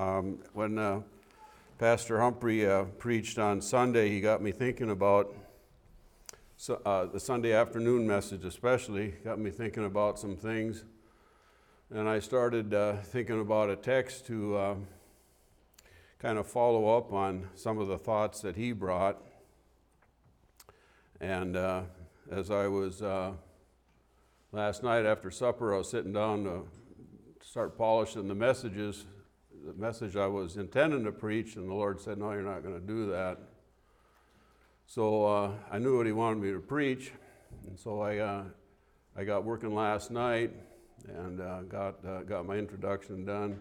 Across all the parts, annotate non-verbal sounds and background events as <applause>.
Um, when uh, Pastor Humphrey uh, preached on Sunday, he got me thinking about so, uh, the Sunday afternoon message, especially, got me thinking about some things. And I started uh, thinking about a text to uh, kind of follow up on some of the thoughts that he brought. And uh, as I was last night after supper, I was sitting down to start polishing the messages, the message I was intending to preach, and the Lord said, No, you're not going to do that. So uh, I knew what He wanted me to preach, and so I, uh, I got working last night and uh, got, uh, got my introduction done.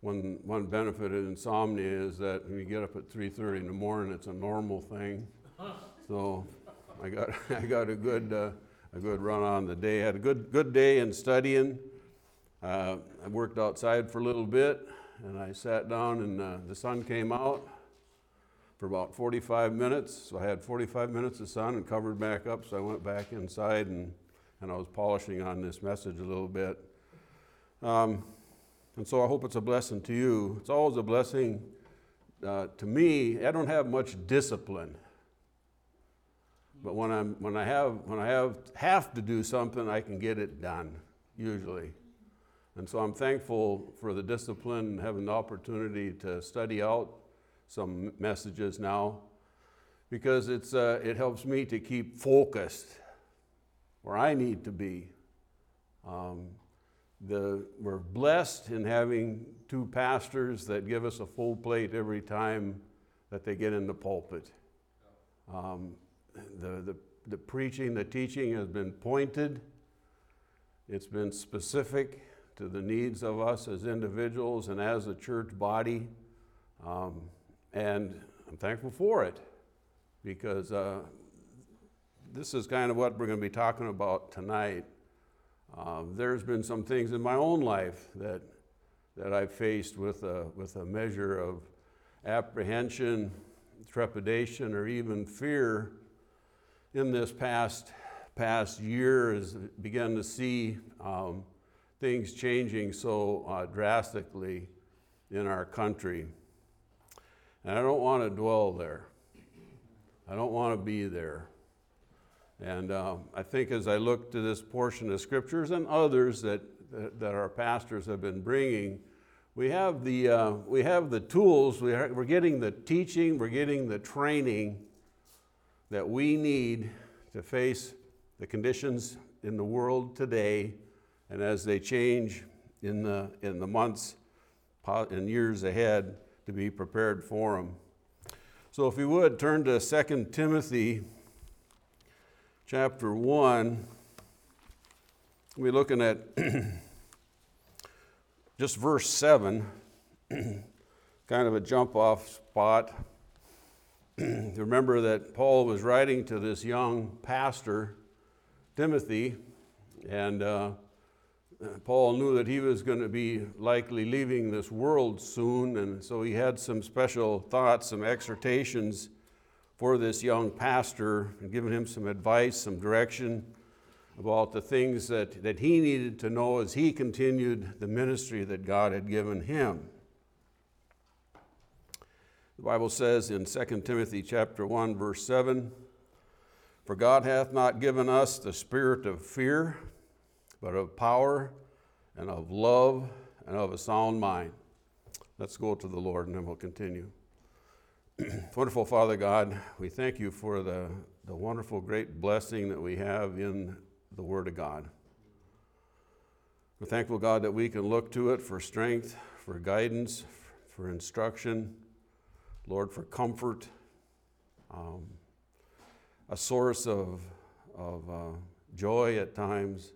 One, one benefit of insomnia is that when you get up at 3.30 in the morning, it's a normal thing. <laughs> So I got, <laughs> I got a, good, uh, a good run on the day. I Had a good, good day in studying. Uh, I worked outside for a little bit, and I sat down, and uh, the sun came out for about 45 minutes. So I had 45 minutes of sun and covered back up, so I went back inside and, and I was polishing on this message a little bit. Um, and so I hope it's a blessing to you. It's always a blessing uh, to me. I don't have much discipline. But when, I'm, when, I have, when I have, have to do something, I can get it done, usually. And so I'm thankful for the discipline and having the opportunity to study out some messages now because it's, uh, it helps me to keep focused where I need to be. Um, the, we're blessed in having two pastors that give us a full plate every time that they get in the pulpit. Um, the, the, the preaching, the teaching has been pointed, it's been specific to the needs of us as individuals and as a church body. Um, and I'm thankful for it because uh, this is kind of what we're going to be talking about tonight. Uh, there's been some things in my own life that, that I've faced with a, with a measure of apprehension, trepidation, or even fear in this past, past year as began to see um, things changing so uh, drastically in our country. And I don't want to dwell there. I don't want to be there. And um, I think as I look to this portion of scriptures and others that, that, our pastors have been bringing, we have the, uh, we have the tools, we are, we're getting the teaching, we're getting the training that we need to face the conditions in the world today and as they change in the, in the months and years ahead to be prepared for them. So if you would, turn to 2 Timothy chapter 1. We're looking at <clears throat> just verse 7, <clears throat> kind of a jump off spot. <clears throat> Remember that Paul was writing to this young pastor, Timothy, and uh, Paul knew that he was going to be likely leaving this world soon, and so he had some special thoughts, some exhortations for this young pastor, and giving him some advice, some direction about the things that, that he needed to know as he continued the ministry that God had given him. The Bible says in 2 Timothy chapter 1 verse 7, "For God hath not given us the spirit of fear, but of power and of love and of a sound mind." Let's go to the Lord and then we'll continue. <clears throat> Wonderful Father God, we thank you for the, the wonderful, great blessing that we have in the Word of God. We're thankful, God, that we can look to it for strength, for guidance, for instruction, Lord, for comfort, um, a source of, of uh, joy at times.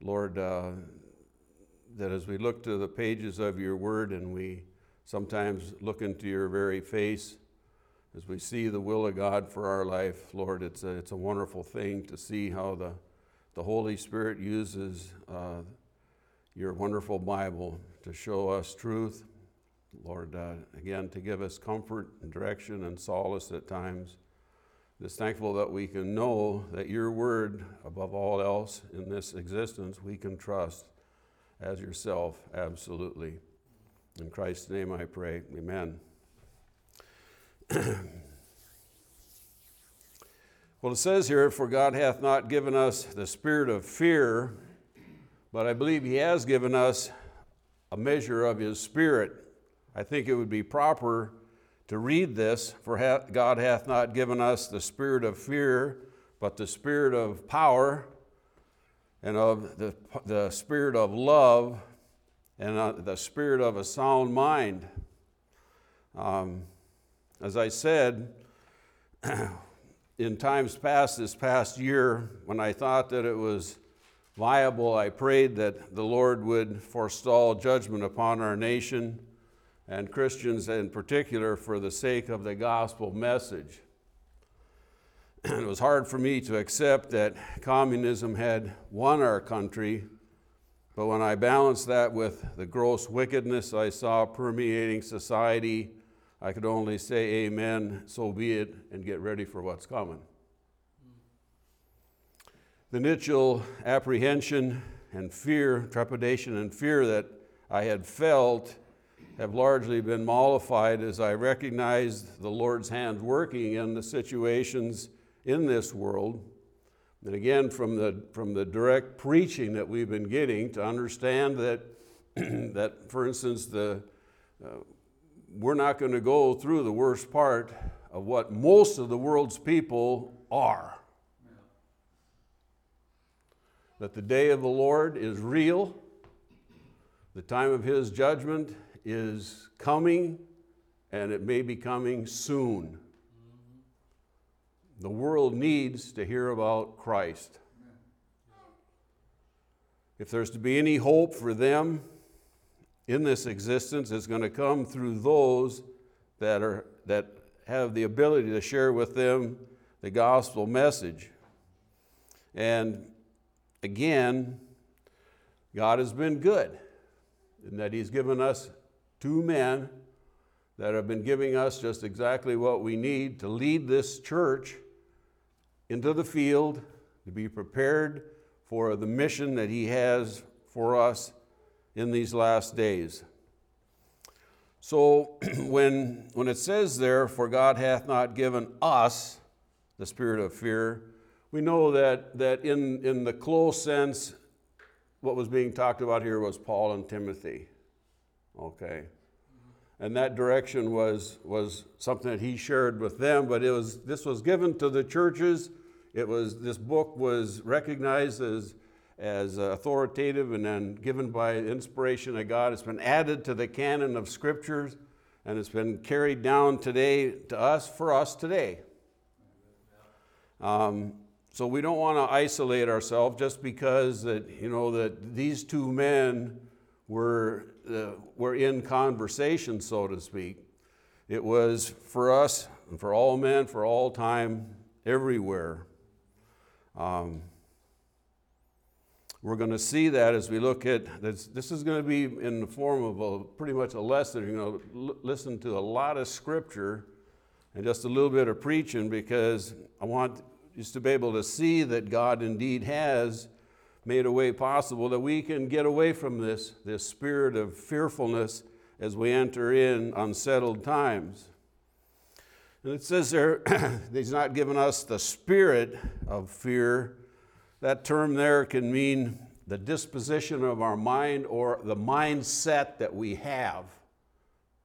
Lord, uh, that as we look to the pages of your word and we sometimes look into your very face, as we see the will of God for our life, Lord, it's a, it's a wonderful thing to see how the, the Holy Spirit uses uh, your wonderful Bible to show us truth, Lord, uh, again, to give us comfort and direction and solace at times. Just thankful that we can know that your word, above all else in this existence, we can trust as yourself, absolutely. In Christ's name I pray. Amen. <clears throat> well, it says here, For God hath not given us the spirit of fear, but I believe He has given us a measure of His Spirit. I think it would be proper to read this, For God hath not given us the spirit of fear, but the spirit of power and of the, the spirit of love and uh, the spirit of a sound mind. Um, as I said, <clears throat> in times past, this past year, when I thought that it was viable, I prayed that the Lord would forestall judgment upon our nation and Christians in particular for the sake of the gospel message. <clears throat> it was hard for me to accept that communism had won our country but when I balanced that with the gross wickedness I saw permeating society, I could only say, Amen, so be it, and get ready for what's coming. The initial apprehension and fear, trepidation and fear that I had felt have largely been mollified as I recognize the Lord's hand working in the situations in this world and again, from the, from the direct preaching that we've been getting, to understand that, <clears throat> that for instance, the, uh, we're not going to go through the worst part of what most of the world's people are. That the day of the Lord is real, the time of His judgment is coming, and it may be coming soon. The world needs to hear about Christ. If there's to be any hope for them in this existence, it's going to come through those that, are, that have the ability to share with them the gospel message. And again, God has been good in that He's given us two men that have been giving us just exactly what we need to lead this church into the field to be prepared for the mission that He has for us in these last days. So <clears throat> when, when it says there, For God hath not given us the spirit of fear, we know that, that in, in the close sense, what was being talked about here was Paul and Timothy. Okay. And that direction was, was something that he shared with them, but it was, this was given to the churches it was, this book was recognized as, as authoritative and then given by inspiration of God. It's been added to the canon of scriptures and it's been carried down today to us for us today. Um, so we don't want to isolate ourselves just because that you know that these two men were uh, were in conversation, so to speak. It was for us and for all men, for all time, everywhere. Um, we're going to see that as we look at this. This is going to be in the form of a pretty much a lesson. you're know, l- listen to a lot of scripture and just a little bit of preaching because I want us to be able to see that God indeed has made a way possible that we can get away from this, this spirit of fearfulness as we enter in unsettled times. And it says there, <clears throat> He's not given us the spirit of fear. That term there can mean the disposition of our mind or the mindset that we have,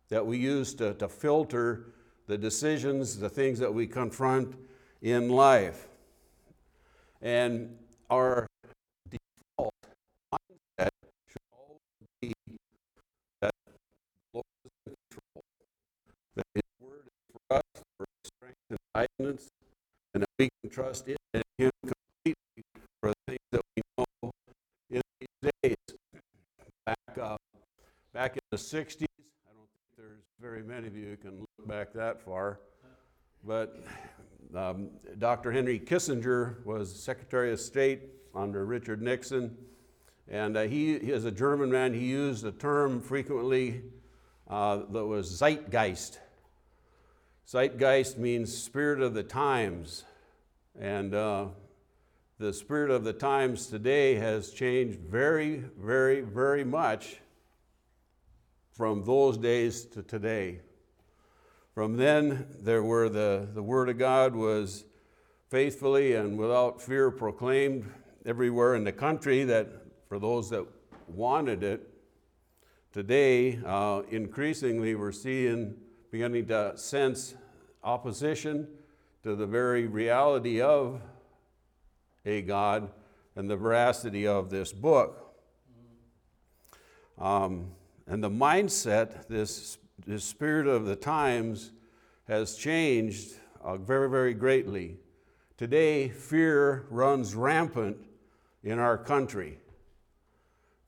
that we use to, to filter the decisions, the things that we confront in life. And our that His word is for us for strength and guidance, and that we can trust it and Him completely for the things that we know in these days. Back, uh, back in the 60s, I don't think there's very many of you who can look back that far, but um, Dr. Henry Kissinger was Secretary of State under Richard Nixon, and uh, he, he, as a German man, he used a term frequently uh, that was Zeitgeist Zeitgeist means spirit of the times. And uh, the spirit of the times today has changed very, very, very much from those days to today. From then, there were the, the Word of God was faithfully and without fear proclaimed everywhere in the country that for those that wanted it. Today, uh, increasingly, we're seeing, beginning to sense opposition to the very reality of a God and the veracity of this book. Um, and the mindset, this, this spirit of the times, has changed uh, very, very greatly. Today, fear runs rampant in our country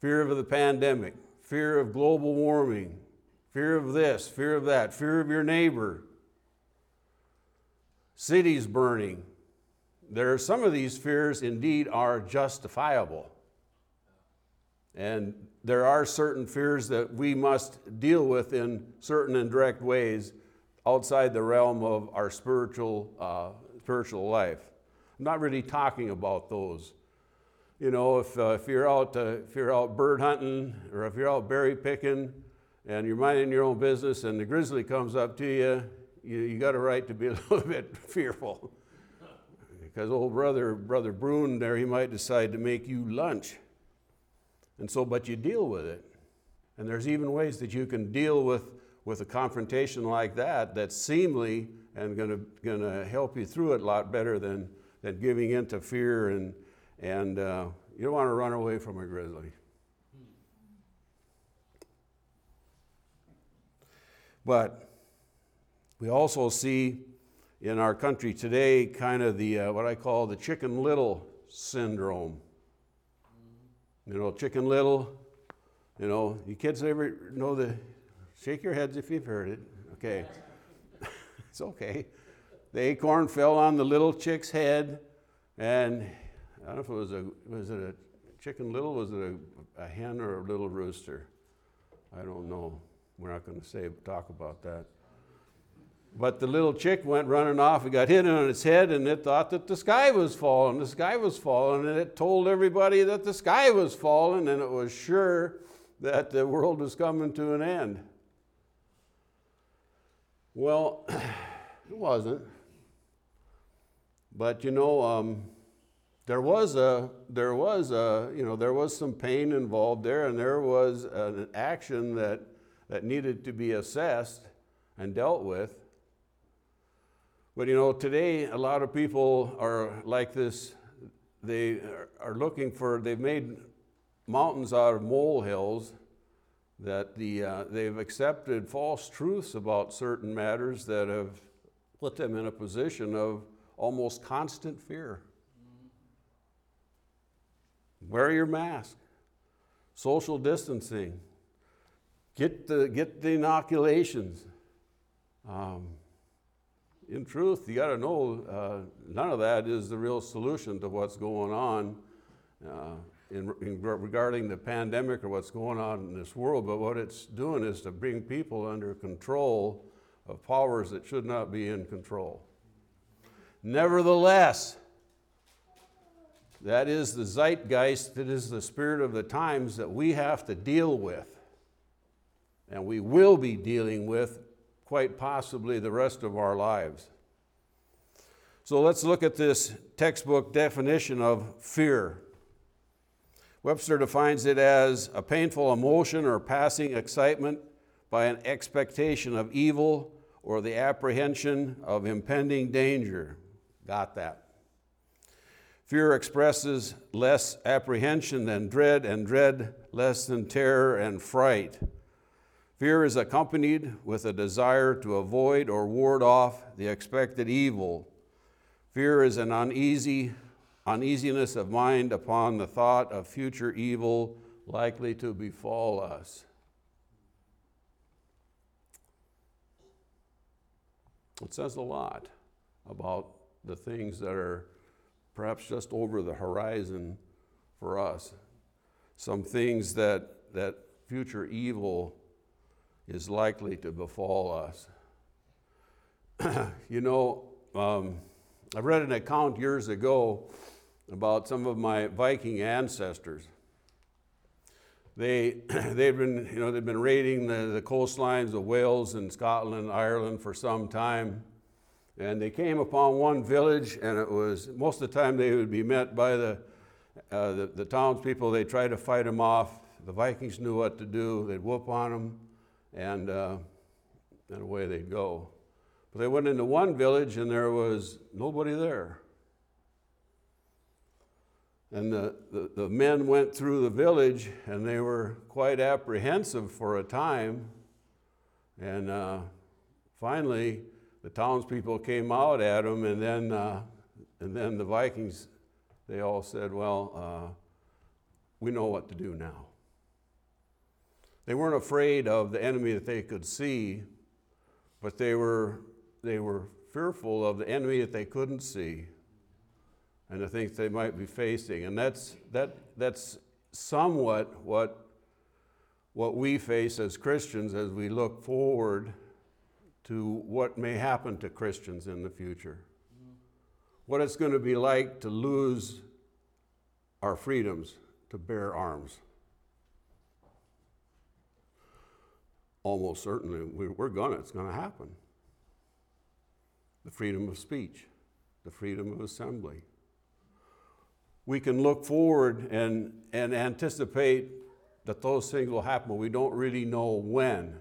fear of the pandemic, fear of global warming, fear of this, fear of that, fear of your neighbor, cities burning. There are some of these fears indeed are justifiable. And there are certain fears that we must deal with in certain indirect ways outside the realm of our spiritual, uh, spiritual life. I'm not really talking about those. You know, if, uh, if, you're out, uh, if you're out bird hunting or if you're out berry picking and you're minding your own business and the grizzly comes up to you, you, you got a right to be <laughs> a little bit fearful. because old brother, brother Bruin there, he might decide to make you lunch. And so, but you deal with it. And there's even ways that you can deal with, with a confrontation like that that's seemly and gonna, gonna help you through it a lot better than, than giving in to fear and, and uh, you don't want to run away from a grizzly. But we also see in our country today kind of the uh, what I call the chicken little syndrome. You know, chicken little, you know, you kids ever know the, shake your heads if you've heard it. Okay. <laughs> it's okay. The acorn fell on the little chick's head, and I don't know if it was a, was it a chicken little, was it a, a hen or a little rooster? I don't know. We're not going to say, talk about that. But the little chick went running off. It got hit on its head, and it thought that the sky was falling. The sky was falling, and it told everybody that the sky was falling, and it was sure that the world was coming to an end. Well, <clears throat> it wasn't. But you know, um, there was a there was a you know there was some pain involved there, and there was an action that that needed to be assessed and dealt with. But you know, today a lot of people are like this. They are looking for. They've made mountains out of molehills. That the uh, they've accepted false truths about certain matters that have put them in a position of almost constant fear. Wear your mask. Social distancing. Get the, get the inoculations. Um, in truth, you got to know uh, none of that is the real solution to what's going on uh, in, in, regarding the pandemic or what's going on in this world. But what it's doing is to bring people under control of powers that should not be in control. Nevertheless, that is the zeitgeist, that is the spirit of the times that we have to deal with. And we will be dealing with quite possibly the rest of our lives. So let's look at this textbook definition of fear. Webster defines it as a painful emotion or passing excitement by an expectation of evil or the apprehension of impending danger. Got that. Fear expresses less apprehension than dread, and dread less than terror and fright. Fear is accompanied with a desire to avoid or ward off the expected evil. Fear is an uneasy uneasiness of mind upon the thought of future evil likely to befall us. It says a lot about the things that are perhaps just over the horizon for us. Some things that, that future evil is likely to befall us. <clears throat> you know, um, I read an account years ago about some of my Viking ancestors. they, <clears throat> they've been, you know, they've been raiding the, the coastlines of Wales and Scotland and Ireland for some time. And they came upon one village, and it was most of the time they would be met by the, uh, the, the townspeople. They tried to fight them off. The Vikings knew what to do. They'd whoop on them, and, uh, and away they'd go. But they went into one village, and there was nobody there. And the, the, the, men went through the village and they were quite apprehensive for a time. And uh, finally, the townspeople came out at them, and then, uh, and then the Vikings, they all said, Well, uh, we know what to do now. They weren't afraid of the enemy that they could see, but they were, they were fearful of the enemy that they couldn't see and the things they might be facing. And that's, that, that's somewhat what, what we face as Christians as we look forward to what may happen to Christians in the future. What it's going to be like to lose our freedoms to bear arms. Almost certainly, we're gonna, it's going to happen. The freedom of speech, the freedom of assembly we can look forward and, and anticipate that those things will happen, but we don't really know when.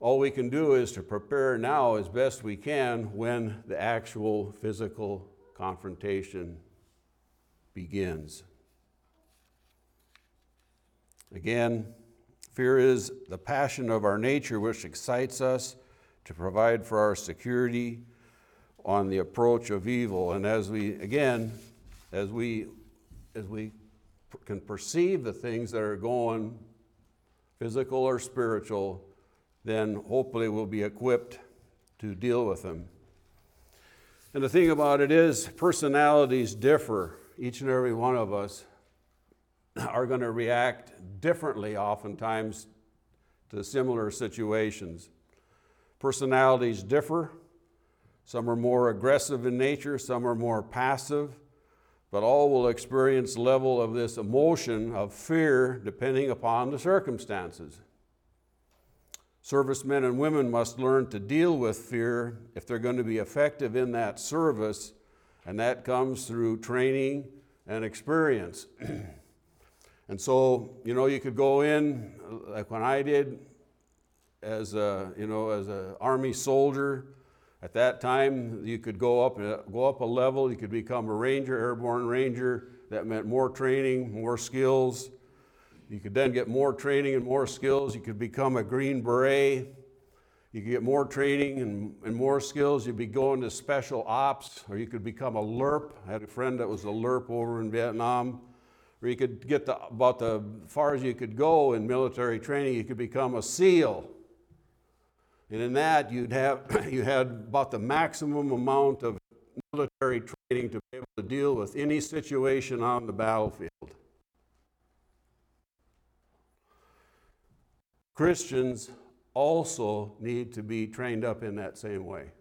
All we can do is to prepare now as best we can when the actual physical confrontation begins. Again, fear is the passion of our nature which excites us to provide for our security on the approach of evil. And as we, again, as we, as we can perceive the things that are going, physical or spiritual, then hopefully we'll be equipped to deal with them. And the thing about it is, personalities differ. Each and every one of us are going to react differently, oftentimes, to similar situations. Personalities differ. Some are more aggressive in nature, some are more passive but all will experience level of this emotion of fear depending upon the circumstances. Servicemen and women must learn to deal with fear if they're going to be effective in that service, and that comes through training and experience. <clears throat> and so, you know, you could go in like when I did as a, you know, as an army soldier at that time, you could go up, go up a level, you could become a ranger, airborne ranger. That meant more training, more skills. You could then get more training and more skills. You could become a Green Beret. You could get more training and, and more skills. You'd be going to special ops, or you could become a LRRP. I had a friend that was a LRRP over in Vietnam. Or you could get the, about the far as you could go in military training, you could become a SEAL. And in that, you'd have, <coughs> you had about the maximum amount of military training to be able to deal with any situation on the battlefield. Christians also need to be trained up in that same way.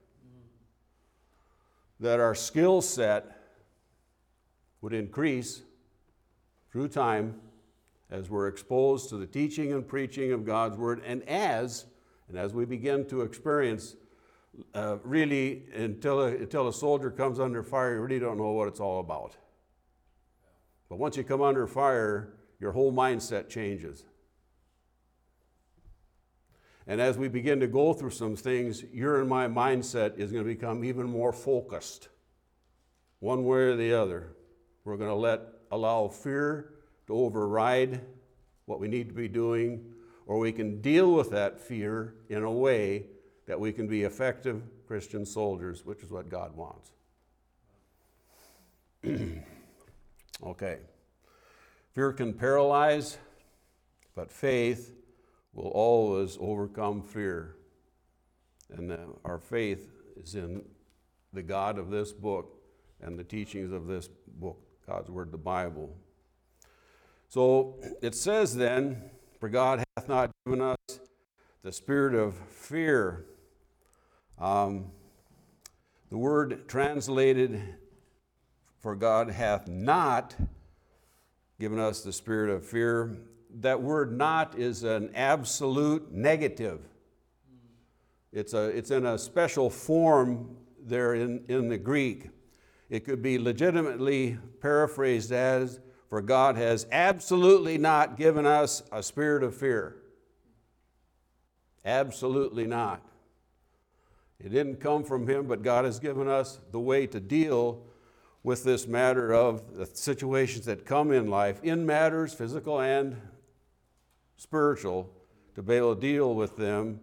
That our skill set would increase through time as we're exposed to the teaching and preaching of God's Word and as and as we begin to experience, uh, really, until a, until a soldier comes under fire, you really don't know what it's all about. But once you come under fire, your whole mindset changes. And as we begin to go through some things, your and my mindset is going to become even more focused, one way or the other. We're going to let allow fear to override what we need to be doing or we can deal with that fear in a way that we can be effective Christian soldiers, which is what God wants. <clears throat> okay. Fear can paralyze, but faith will always overcome fear. And uh, our faith is in the God of this book and the teachings of this book, God's Word, the Bible. So it says then, for God hath not given us the spirit of fear. Um, the word translated for God hath not given us the spirit of fear. That word not is an absolute negative. It's, a, it's in a special form there in, in the Greek. It could be legitimately paraphrased as For God has absolutely not given us a spirit of fear. Absolutely not. It didn't come from Him, but God has given us the way to deal with this matter of the situations that come in life, in matters, physical and spiritual, to be able to deal with them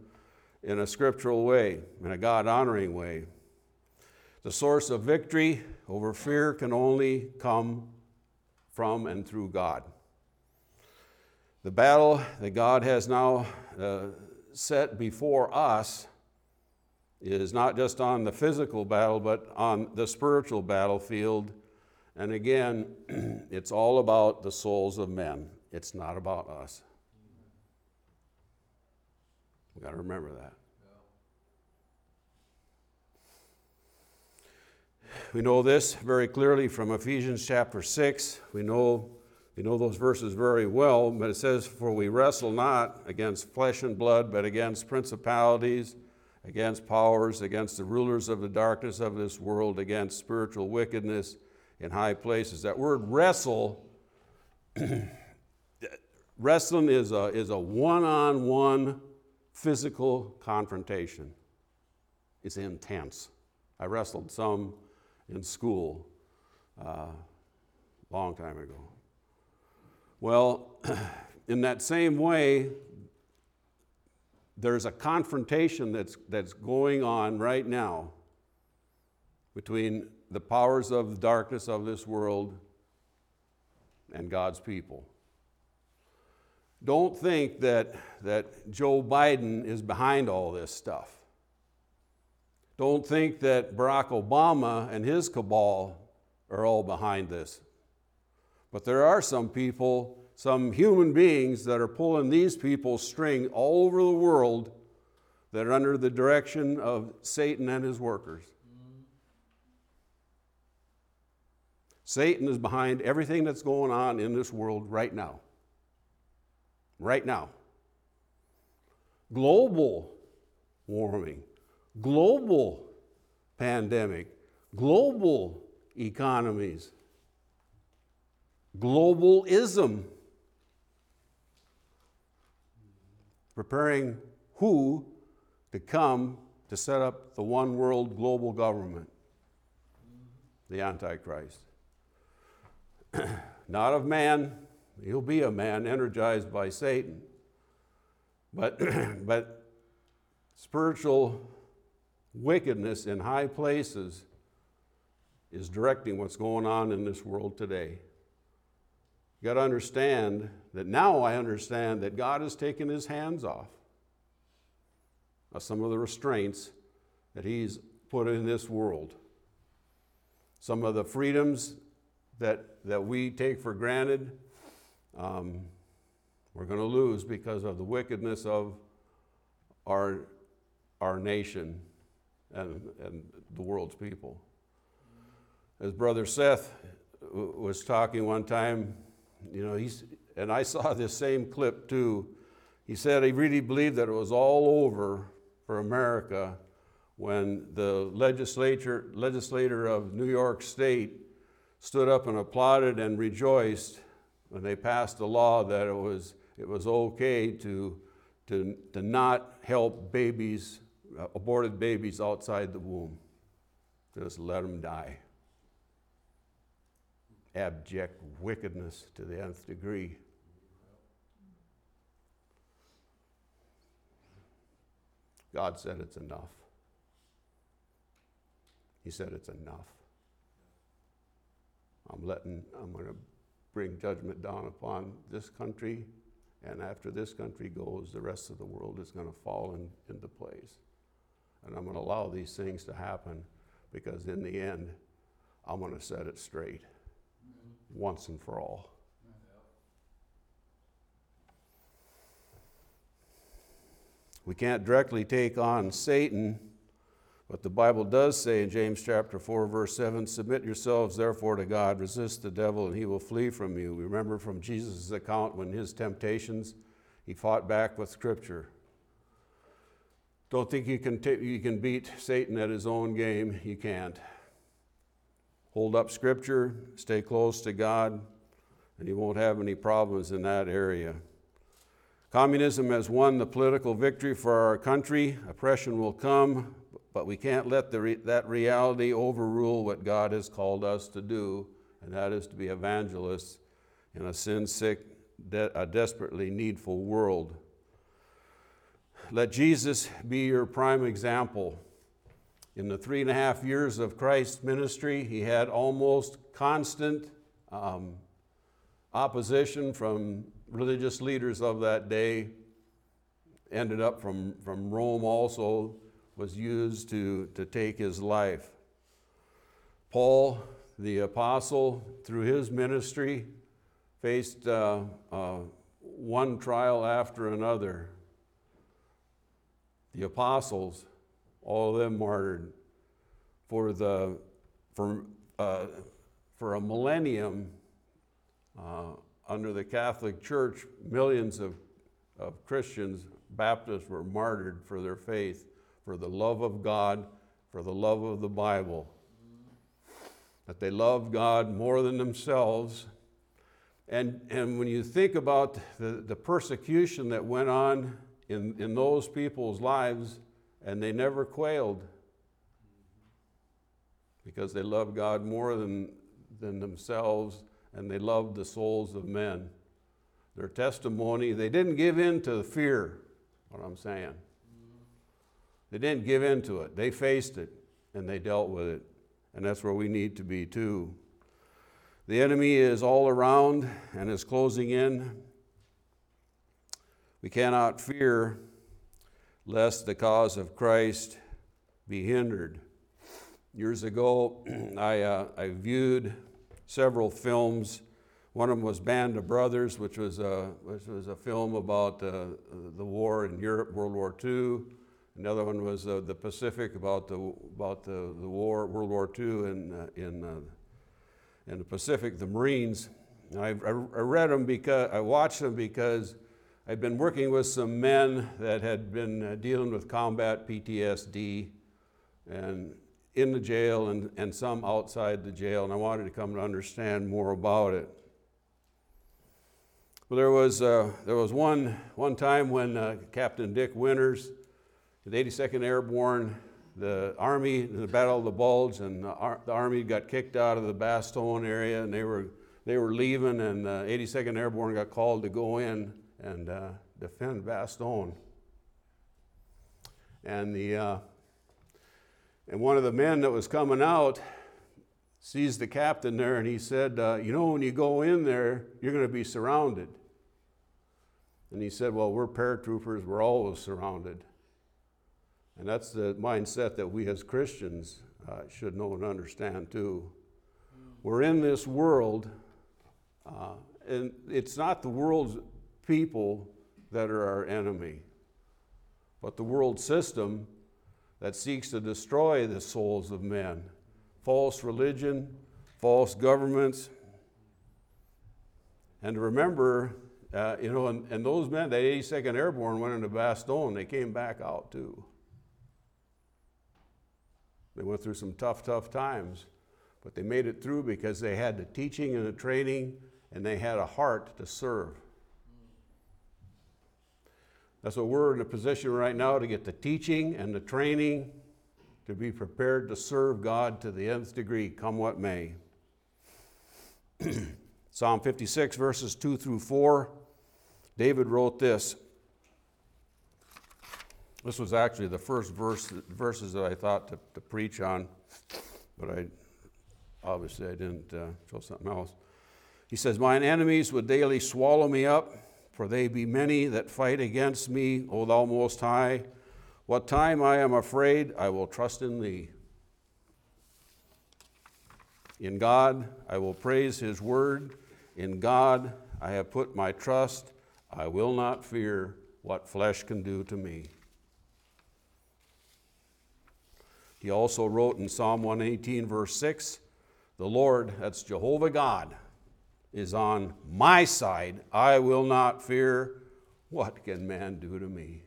in a scriptural way, in a God honoring way. The source of victory over fear can only come from and through God. The battle that God has now uh, set before us is not just on the physical battle, but on the spiritual battlefield. And again, <clears throat> it's all about the souls of men, it's not about us. We've got to remember that. We know this very clearly from Ephesians chapter 6. We know, we know those verses very well, but it says, For we wrestle not against flesh and blood, but against principalities, against powers, against the rulers of the darkness of this world, against spiritual wickedness in high places. That word wrestle, <clears throat> wrestling is a, is a one on one physical confrontation. is intense. I wrestled some in school a uh, long time ago. Well, <clears throat> in that same way, there's a confrontation that's, that's going on right now between the powers of darkness of this world and God's people. Don't think that, that Joe Biden is behind all this stuff. Don't think that Barack Obama and his cabal are all behind this. But there are some people, some human beings that are pulling these people's string all over the world that are under the direction of Satan and his workers. Satan is behind everything that's going on in this world right now. Right now. Global warming global pandemic, global economies, globalism, preparing who to come to set up the one world global government, the Antichrist. <clears throat> Not of man, he'll be a man energized by Satan, but, <clears throat> but spiritual wickedness in high places is directing what's going on in this world today. You got to understand that now I understand that God has taken his hands off of some of the restraints that he's put in this world. Some of the freedoms that, that we take for granted, um, we're going to lose because of the wickedness of our, our nation and, and the world's people. As Brother Seth was talking one time, you know, he's, and I saw this same clip too. He said he really believed that it was all over for America when the legislature, legislator of New York State stood up and applauded and rejoiced when they passed a law that it was, it was okay to, to, to not help babies uh, aborted babies outside the womb. Just let them die. Abject wickedness to the nth degree. God said it's enough. He said it's enough. I'm letting, I'm going to bring judgment down upon this country, and after this country goes, the rest of the world is going to fall in, into place. And I'm going to allow these things to happen because in the end, I'm going to set it straight mm-hmm. once and for all. We can't directly take on Satan, But the Bible does say in James chapter 4, verse 7 Submit yourselves therefore to God, resist the devil, and he will flee from you. Remember from Jesus' account when his temptations, he fought back with Scripture. Don't think you can, t- you can beat Satan at his own game. You can't. Hold up Scripture, stay close to God, and you won't have any problems in that area. Communism has won the political victory for our country. Oppression will come, but we can't let re- that reality overrule what God has called us to do, and that is to be evangelists in a sin sick, de- a desperately needful world. Let Jesus be your prime example. In the three and a half years of Christ's ministry, he had almost constant um, opposition from religious leaders of that day. Ended up from, from Rome also, was used to, to take his life. Paul, the apostle, through his ministry, faced uh, uh, one trial after another the apostles, all of them martyred. For, the, for, uh, for a millennium uh, under the Catholic Church, millions of, of Christians, Baptists, were martyred for their faith, for the love of God, for the love of the Bible. That they loved God more than themselves. And, and when you think about the, the persecution that went on in, in those people's lives, and they never quailed because they loved God more than, than themselves and they loved the souls of men. Their testimony, they didn't give in to the fear, what I'm saying. They didn't give in to it. They faced it and they dealt with it. And that's where we need to be too. The enemy is all around and is closing in. We cannot fear lest the cause of Christ be hindered. Years ago, <clears throat> I, uh, I viewed several films. One of them was Band of Brothers, which was a, which was a film about uh, the war in Europe, World War II. Another one was uh, the Pacific, about the, about the, the war, World War II in, uh, in, uh, in the Pacific, the Marines. I, I, read them because, I watched them because I'd been working with some men that had been uh, dealing with combat PTSD and in the jail and, and some outside the jail, and I wanted to come to understand more about it. Well, there was, uh, there was one, one time when uh, Captain Dick Winters, the 82nd Airborne, the Army, the Battle of the Bulge, and the, Ar- the Army got kicked out of the Bastogne area, and they were, they were leaving, and the 82nd Airborne got called to go in and uh, defend Bastogne. And, the, uh, and one of the men that was coming out sees the captain there and he said, uh, You know, when you go in there, you're going to be surrounded. And he said, Well, we're paratroopers, we're always surrounded. And that's the mindset that we as Christians uh, should know and understand too. We're in this world, uh, and it's not the world's people that are our enemy, but the world system that seeks to destroy the souls of men. False religion, false governments. And remember, uh, you know, and, and those men, that 82nd Airborne went into Bastogne, they came back out too. They went through some tough, tough times, but they made it through because they had the teaching and the training and they had a heart to serve. That's what we're in a position right now to get the teaching and the training to be prepared to serve God to the nth degree, come what may. <clears throat> Psalm 56, verses 2 through 4, David wrote this. This was actually the first verse, verses that I thought to, to preach on, but I obviously I didn't uh, show something else. He says, Mine enemies would daily swallow me up, for they be many that fight against me, O thou most high. What time I am afraid, I will trust in thee. In God I will praise his word. In God I have put my trust. I will not fear what flesh can do to me. He also wrote in Psalm 118, verse 6 The Lord, that's Jehovah God, is on my side. I will not fear. What can man do to me?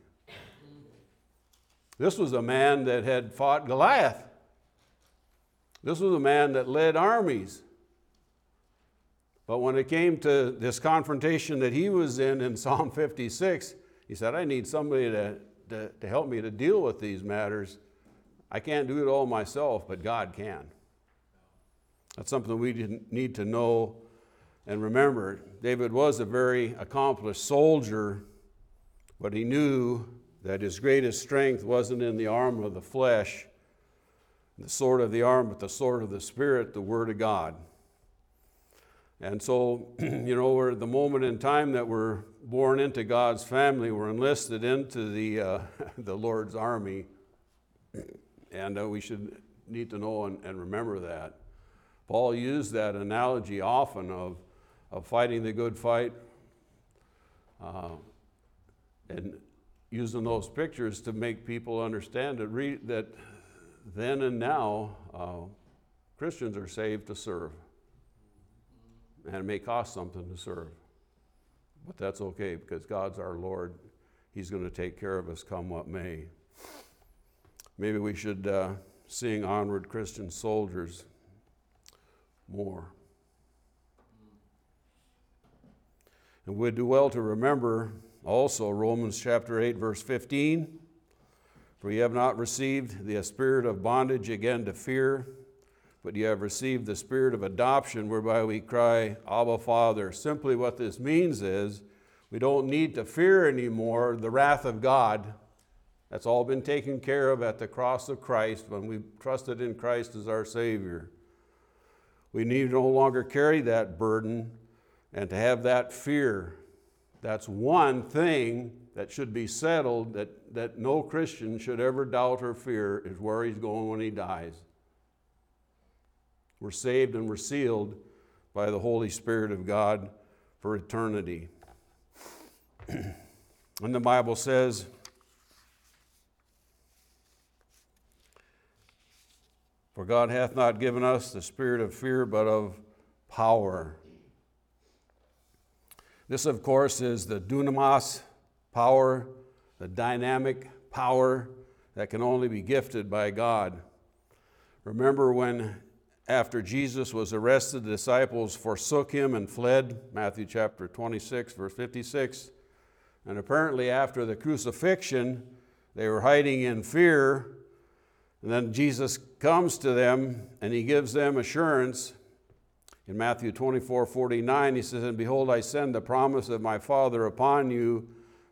This was a man that had fought Goliath. This was a man that led armies. But when it came to this confrontation that he was in in Psalm 56, he said, I need somebody to, to, to help me to deal with these matters. I can't do it all myself, but God can. That's something we need to know and remember. David was a very accomplished soldier, but he knew that his greatest strength wasn't in the arm of the flesh, the sword of the arm, but the sword of the Spirit, the Word of God. And so, <clears throat> you know, we're at the moment in time that we're born into God's family, we're enlisted into the, uh, <laughs> the Lord's army, and uh, we should need to know and, and, remember that. Paul used that analogy often of, of fighting the good fight uh, and using those pictures to make people understand that, re- that then and now uh, Christians are saved to serve and it may cost something to serve. But that's okay because God's our Lord. He's going to take care of us come what may. Maybe we should uh, sing Onward Christian Soldiers more. And we'd do well to remember also Romans chapter 8, verse 15. For you have not received the spirit of bondage again to fear but you have received the spirit of adoption whereby we cry, Abba, Father. Simply what this means is we don't need to fear anymore the wrath of God. That's all been taken care of at the cross of Christ when we trusted in Christ as our Savior. We need no longer carry that burden and to have that fear. That's one thing that should be settled that, that no Christian should ever doubt or fear is where he's going when he dies. We're saved and we're sealed by the Holy Spirit of God for eternity. <clears throat> and the Bible says, For God hath not given us the spirit of fear, but of power. This, of course, is the dunamis power, the dynamic power that can only be gifted by God. Remember when after Jesus was arrested, the disciples forsook him and fled, Matthew chapter 26, verse 56. And apparently, after the crucifixion, they were hiding in fear. And then Jesus comes to them and he gives them assurance. In Matthew 24 49, he says, And behold, I send the promise of my Father upon you,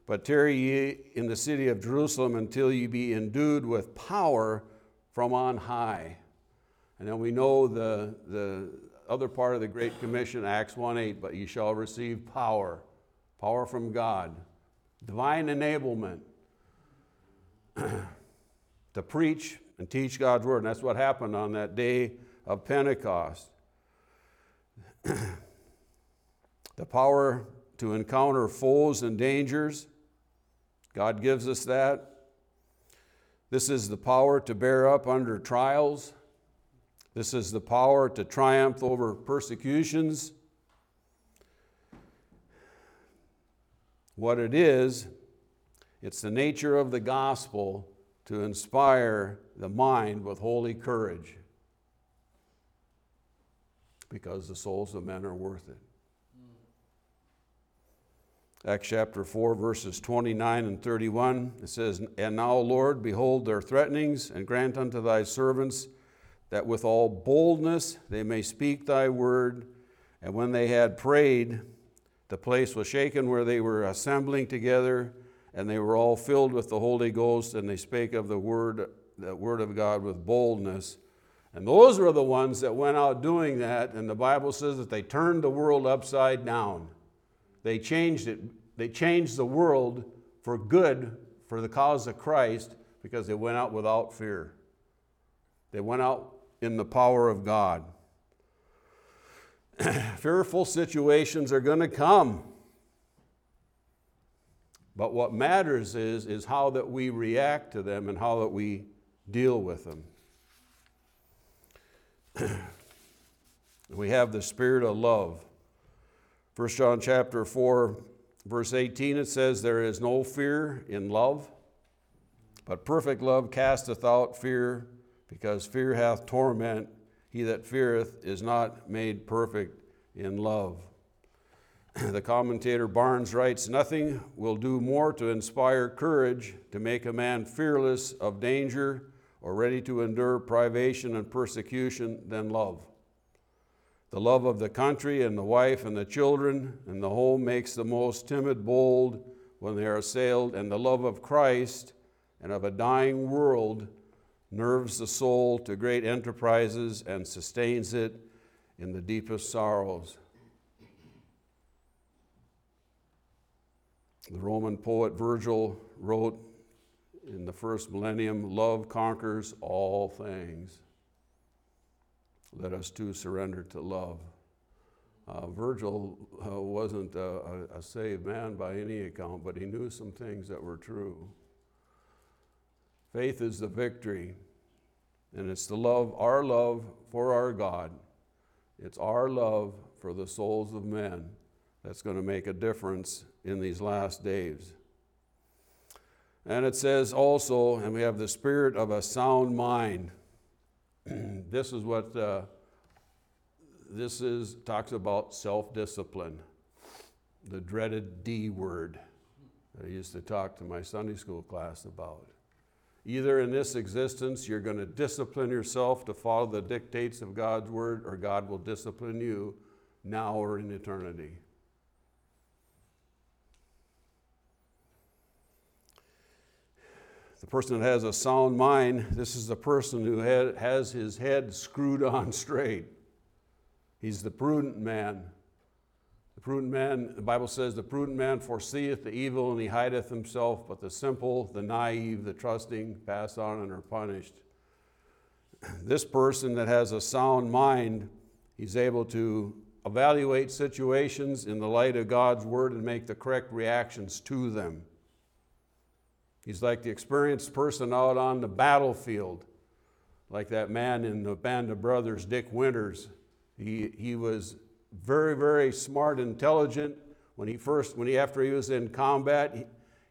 but tarry ye in the city of Jerusalem until ye be endued with power from on high. And then we know the, the other part of the Great Commission, Acts 1 8, but ye shall receive power, power from God, divine enablement <clears throat> to preach and teach God's word. And that's what happened on that day of Pentecost. <clears throat> the power to encounter foes and dangers, God gives us that. This is the power to bear up under trials. This is the power to triumph over persecutions. What it is, it's the nature of the gospel to inspire the mind with holy courage because the souls of men are worth it. Acts chapter 4, verses 29 and 31, it says, And now, Lord, behold their threatenings, and grant unto thy servants that with all boldness they may speak thy word. And when they had prayed, the place was shaken where they were assembling together, and they were all filled with the Holy Ghost, and they spake of the word, the word of God with boldness. And those were the ones that went out doing that, and the Bible says that they turned the world upside down. They changed it, they changed the world for good for the cause of Christ because they went out without fear. They went out in the power of God. <clears throat> Fearful situations are going to come. But what matters is, is how that we react to them and how that we deal with them. <clears throat> we have the spirit of love. 1 John chapter 4 verse 18 it says there is no fear in love but perfect love casteth out fear because fear hath torment he that feareth is not made perfect in love. <clears throat> the commentator Barnes writes Nothing will do more to inspire courage, to make a man fearless of danger or ready to endure privation and persecution than love. The love of the country and the wife and the children and the home makes the most timid bold when they are assailed, and the love of Christ and of a dying world nerves the soul to great enterprises and sustains it in the deepest sorrows. The Roman poet Virgil wrote in the first millennium Love conquers all things. Let us too surrender to love. Uh, Virgil uh, wasn't a, a saved man by any account, but he knew some things that were true. Faith is the victory, and it's the love, our love for our God. It's our love for the souls of men that's going to make a difference in these last days. And it says also, and we have the spirit of a sound mind. <clears throat> this is what uh, this is talks about self-discipline, the dreaded D word that I used to talk to my Sunday school class about. Either in this existence, you're going to discipline yourself to follow the dictates of God's word, or God will discipline you now or in eternity. The person that has a sound mind, this is the person who has his head screwed <laughs> on straight. He's the prudent man. The prudent man, the Bible says, the prudent man foreseeth the evil and he hideth himself, but the simple, the naive, the trusting pass on and are punished. <clears throat> This person that has a sound mind, he's able to evaluate situations in the light of God's word and make the correct reactions to them. He's like the experienced person out on the battlefield, like that man in the Band of Brothers, Dick Winters. He, he was very, very smart, intelligent. When he first, when he, after he was in combat, he,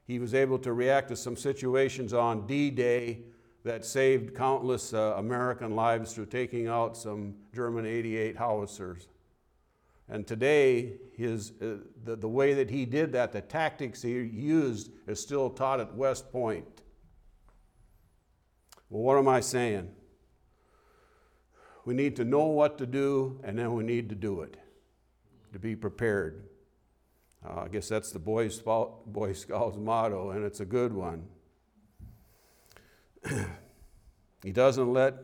he was able to react to some situations on D Day that saved countless uh, American lives through taking out some German 88 howitzers. And today, his, uh, the, the way that he did that, the tactics he used, is still taught at West Point. Well, what am I saying? We need to know what to do, and then we need to do it to be prepared. Uh, I guess that's the Boy, Boy Scouts motto, and it's a good one. <clears throat> he doesn't let,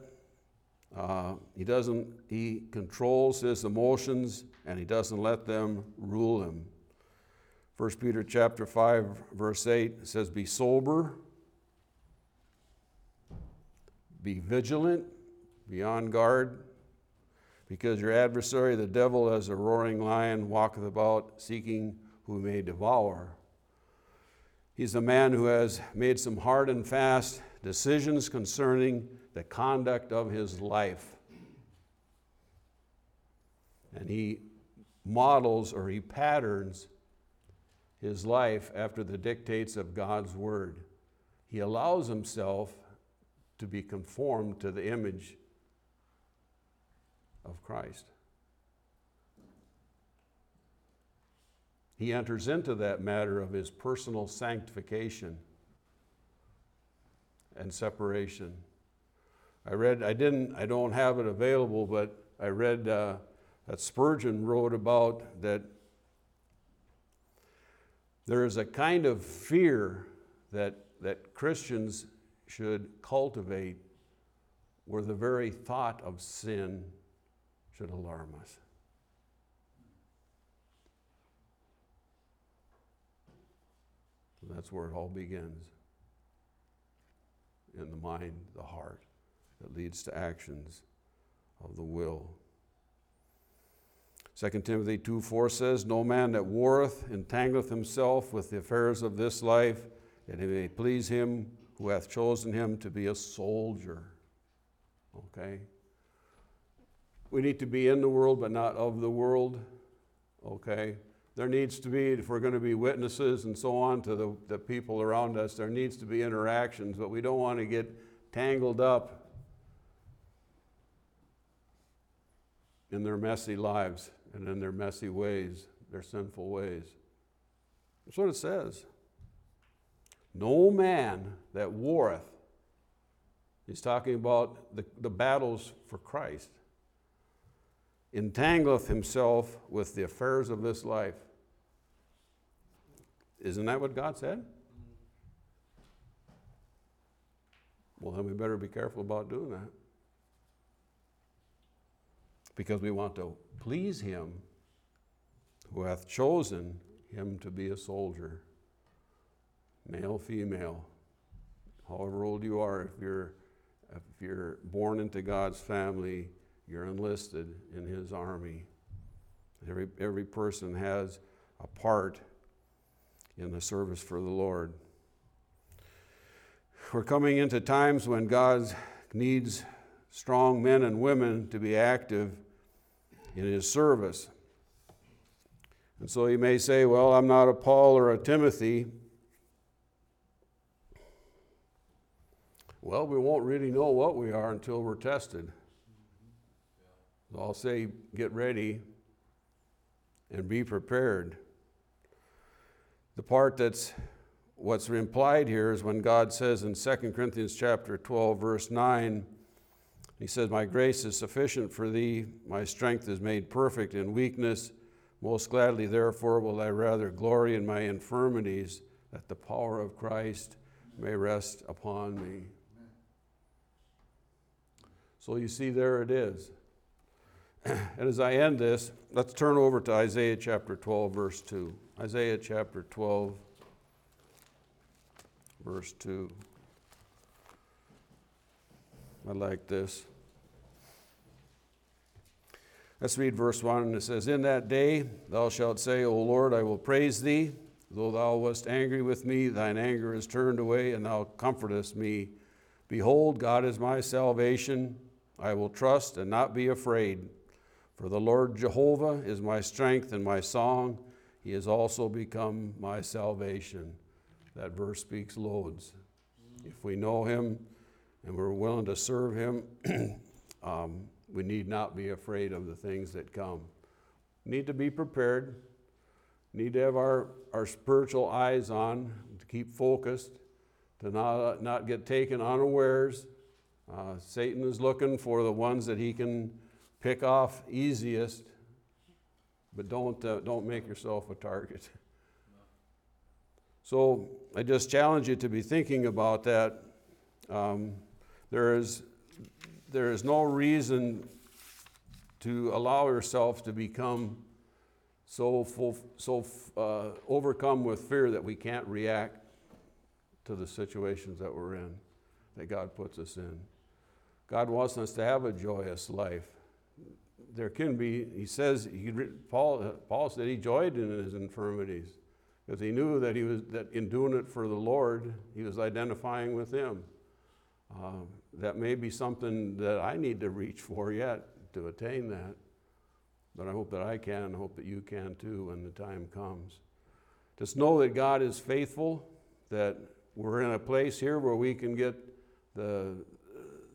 uh, he doesn't, he controls his emotions and he doesn't let them rule him. 1 Peter chapter 5, verse 8 says, Be sober, be vigilant, be on guard because your adversary, the devil, as a roaring lion, walketh about seeking who may devour. He's a man who has made some hard and fast decisions concerning the conduct of his life. And he models or he patterns his life after the dictates of God's word. He allows himself to be conformed to the image of Christ. He enters into that matter of his personal sanctification and separation. I read, I didn't, I don't have it available, but I read uh, that Spurgeon wrote about that there is a kind of fear that, that Christians should cultivate where the very thought of sin should alarm us. That's where it all begins in the mind, the heart, that leads to actions of the will. 2 Timothy 2 4 says, No man that warreth entangleth himself with the affairs of this life, that he may please him who hath chosen him to be a soldier. Okay? we need to be in the world but not of the world. Okay? There needs to be, if we're going to be witnesses and so on to the, the people around us, there needs to be interactions, but we don't want to get tangled up in their messy lives and in their messy ways, their sinful ways. That's what it says. No man that warreth, he's talking about the, the battles for Christ, entangleth himself with the affairs of this life. Isn't that what God said? Well, then we better be careful about doing that. Because we want to please Him who hath chosen him to be a soldier, male, female, however old you are, if you're, if you're born into God's family, you're enlisted in His army. Every, every person has a part in the service for the Lord. We're coming into times when God needs strong men and women to be active in His service. And so you may say, well, I'm not a Paul or a Timothy. Well, we won't really know what we are until we're tested. So I'll say, get ready and be prepared. The part that's what's implied here is when God says in 2 Corinthians chapter 12 verse 9 he says my grace is sufficient for thee my strength is made perfect in weakness most gladly therefore will I rather glory in my infirmities that the power of Christ may rest upon me so you see there it is <clears throat> and as I end this, let's turn over to Isaiah chapter 12, verse 2. Isaiah chapter 12, verse 2. I like this. Let's read verse 1, and it says, In that day thou shalt say, O Lord, I will praise thee. Though thou wast angry with me, thine anger is turned away, and thou comfortest me. Behold, God is my salvation. I will trust and not be afraid. For the Lord Jehovah is my strength and my song. He has also become my salvation. That verse speaks loads. If we know Him and we're willing to serve Him, <clears throat> um, we need not be afraid of the things that come. Need to be prepared. Need to have our, our spiritual eyes on, to keep focused, to not, not get taken unawares. Uh, Satan is looking for the ones that he can pick off easiest, but don't, uh, don't make yourself a target. So I just challenge you to be thinking about that. Um, there, is, there is no reason to allow yourself to become so, full, so uh, overcome with fear that we can't react to the situations that we're in, that God puts us in. God wants us to have a joyous life there can be, he says, he, Paul, Paul said he joyed in his infirmities because he knew that he was, that in doing it for the Lord, he was identifying with him. Uh, that may be something that I need to reach for yet to attain that. But I hope that I can, I hope that you can too when the time comes. Just know that God is faithful, that we're in a place here where we can get the,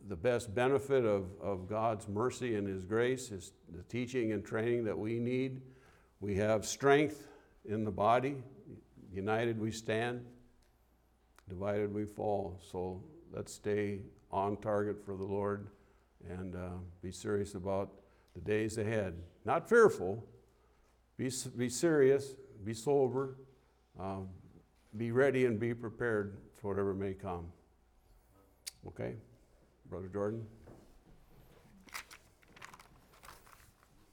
the best benefit of, of God's mercy and His grace, His the teaching and training that we need. We have strength in the body. United we stand, divided we fall. So let's stay on target for the Lord and uh, be serious about the days ahead. Not fearful, be, be serious, be sober, uh, be ready and be prepared for whatever may come. Okay? Brother Jordan?